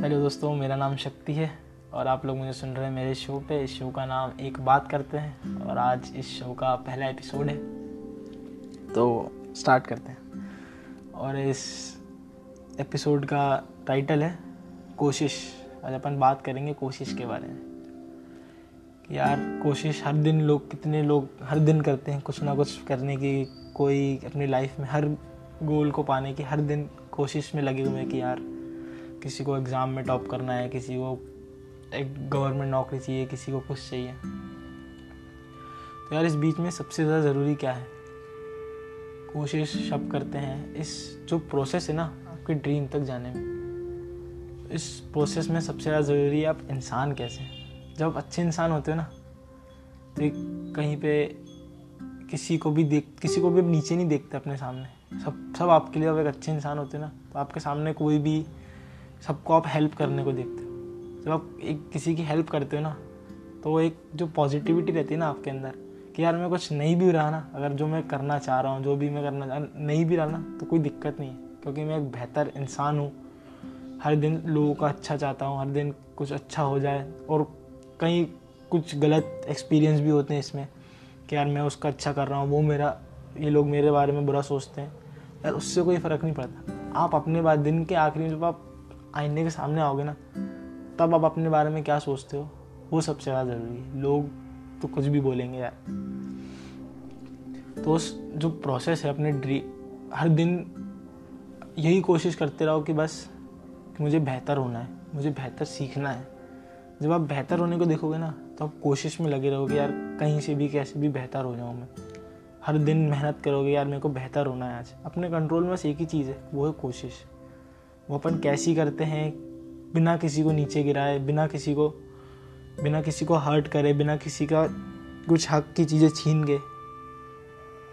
Hello दोस्तों, मेरा नाम शक्ति है और आप लोग मुझे सुन रहे हैं मेरे शो पे। इस शो का नाम एक बात करते हैं और आज इस शो का पहला एपिसोड है। तो स्टार्ट करते हैं। और इस एपिसोड का टाइटल है, कोशिश। आज अपन बात करेंगे कोशिश के बारे में। यार, कोशिश हर दिन लोग, कितने लोग हर दिन करते हैं कुछ ना कुछ करने की। कोई अपनी लाइफ में हर गोल को पाने की हर दिन कोशिश में लगे हुए हैं कि यार किसी को एग्ज़ाम में टॉप करना है, किसी को एक गवर्नमेंट नौकरी चाहिए, किसी को कुछ चाहिए। तो यार इस बीच में सबसे ज़्यादा ज़रूरी क्या है? कोशिश सब करते हैं। इस जो प्रोसेस है ना, आपके ड्रीम तक जाने में, इस प्रोसेस में सबसे ज़्यादा ज़रूरी है आप इंसान कैसे हैं। जब अच्छे इंसान होते हो ना तो कहीं पे किसी को भी देख, किसी को भी नीचे नहीं देखते अपने सामने। सब सब आपके लिए अब एक अच्छे इंसान होते हैं ना तो आपके सामने कोई भी सबको आप हेल्प करने को देखते हो। जब आप एक किसी की हेल्प करते हो ना तो एक जो पॉजिटिविटी रहती है ना आपके अंदर, कि यार मैं कुछ नहीं भी रहा ना, अगर जो मैं करना चाह रहा हूँ, जो भी मैं करना चाह नहीं भी रहा ना तो कोई दिक्कत नहीं है, क्योंकि मैं एक बेहतर इंसान हूँ। हर दिन लोगों का अच्छा चाहता हूँ, हर दिन कुछ अच्छा हो जाए, और कहीं कुछ गलत एक्सपीरियंस भी होते हैं इसमें, कि यार मैं उसका अच्छा कर रहा हूँ, वो मेरा, ये लोग मेरे बारे में बुरा सोचते हैं। यार उससे कोई फ़र्क नहीं पड़ता। आप अपने बाद दिन के आखिरी में जब आप आईने के सामने आओगे ना, तब आप अपने बारे में क्या सोचते हो? वो सबसे ज़्यादा ज़रूरी है। लोग तो कुछ भी बोलेंगे यार। तो उस जो प्रोसेस है अपने ड्री हर दिन यही कोशिश करते रहो कि बस, कि मुझे बेहतर होना है, मुझे बेहतर सीखना है। जब आप बेहतर होने को देखोगे ना तो आप कोशिश में लगे रहोगे, यार, कहीं से भी, कैसे भी बेहतर हो जाऊँ मैं। हर दिन मेहनत करोगे, यार, मेरे को बेहतर होना है आज। अपने कंट्रोल में बस एक ही चीज़ है, वो है कोशिश। वो अपन कैसी करते हैं, बिना किसी को नीचे गिराए, बिना किसी को, बिना किसी को हर्ट करे, बिना किसी का कुछ हक की चीज़ें छीन के,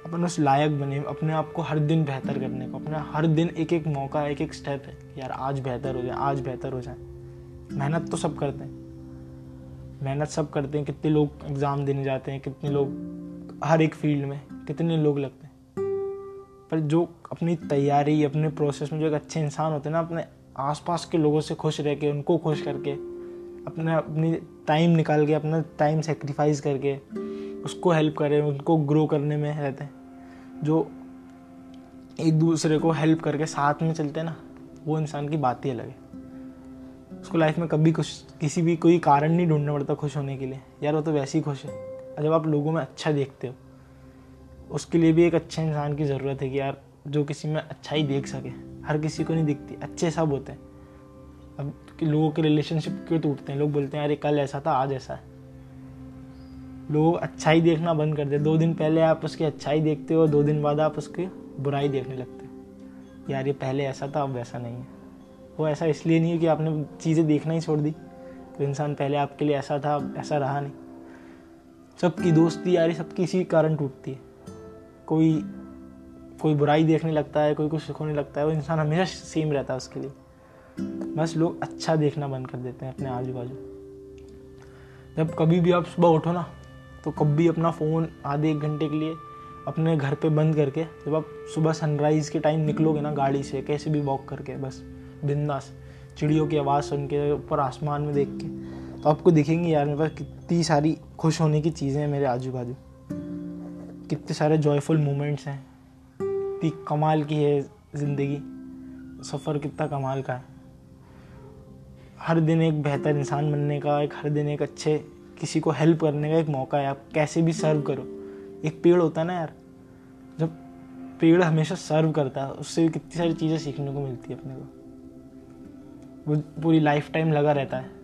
अपन उस लायक बने, अपने आप को हर दिन बेहतर करने को, अपना हर दिन एक एक मौका एक एक स्टेप है यार आज बेहतर हो जाए, आज बेहतर हो जाए। मेहनत तो सब करते हैं। मेहनत सब करते हैं, कितने लोग एग्ज़ाम देने जाते हैं, कितने लोग, हर एक फ़ील्ड में कितने लोग लगते हैं। पर जो अपनी तैयारी, अपने प्रोसेस में जो एक अच्छे इंसान होते हैं ना, अपने आसपास के लोगों से खुश रह के, उनको खुश करके, अपने, अपनी टाइम निकाल के, अपना टाइम सेक्रीफाइस करके, उसको हेल्प करें, उनको ग्रो करने में रहते हैं। जो एक दूसरे को हेल्प करके साथ में चलते हैं ना, वो इंसान की बात ही अलग है। उसको लाइफ में कभी कुछ, किसी भी कोई कारण नहीं ढूंढना पड़ता खुश होने के लिए। यार, वो तो वैसे ही खुश है। जब आप लोगों में अच्छा देखते हो उसके लिए भी एक अच्छे इंसान की ज़रूरत है कि यार, जो किसी में अच्छा ही देख सके। हर किसी को नहीं दिखती, अच्छे सब होते हैं। अब कि लोगों के रिलेशनशिप क्यों टूटते हैं? लोग बोलते हैं, अरे, कल ऐसा था, आज ऐसा है। लोग अच्छा ही देखना बंद कर दे दो दिन पहले आप उसकी अच्छाई देखते हो, दो दिन बाद आप उसकी बुराई देखने लगते हो। यार, ये पहले ऐसा था, अब वैसा नहीं है। वो ऐसा इसलिए नहीं है कि आपने चीज़ें देखना ही छोड़ दी। तो इंसान पहले आपके लिए ऐसा था, अब ऐसा रहा नहीं। सबकी दोस्ती यारी सबकी इसी कारण टूटती है। कोई कोई बुराई देखने लगता है, कोई कुछ सिखोने लगता है, वो इंसान हमेशा सेम रहता है उसके लिए। बस लोग अच्छा देखना बंद कर देते हैं अपने आजू बाजू जब कभी भी आप सुबह उठो ना तो कभी अपना फ़ोन आधे एक घंटे के लिए अपने घर पे बंद करके, जब आप सुबह सनराइज़ के टाइम निकलोगे ना गाड़ी से, कैसे भी वॉक करके, बस बिंदास, चिड़ियों की आवाज़ सुन के, ऊपर आसमान में देख के तो आपको दिखेंगे यार मेरे पास कितनी सारी खुश होने की चीज़ें हैं मेरे आजू बाजू कितने सारे जॉयफुल मोमेंट्स हैं। इतनी कमाल की है ज़िंदगी। सफ़र कितना कमाल का है। हर दिन एक बेहतर इंसान बनने का, एक हर दिन एक अच्छे किसी को हेल्प करने का एक मौका है। आप कैसे भी सर्व करो। एक पेड़ होता है ना यार, जब पेड़ हमेशा सर्व करता है, उससे भी कितनी सारी चीज़ें सीखने को मिलती है अपने को। वो पूरी लाइफ टाइम लगा रहता है।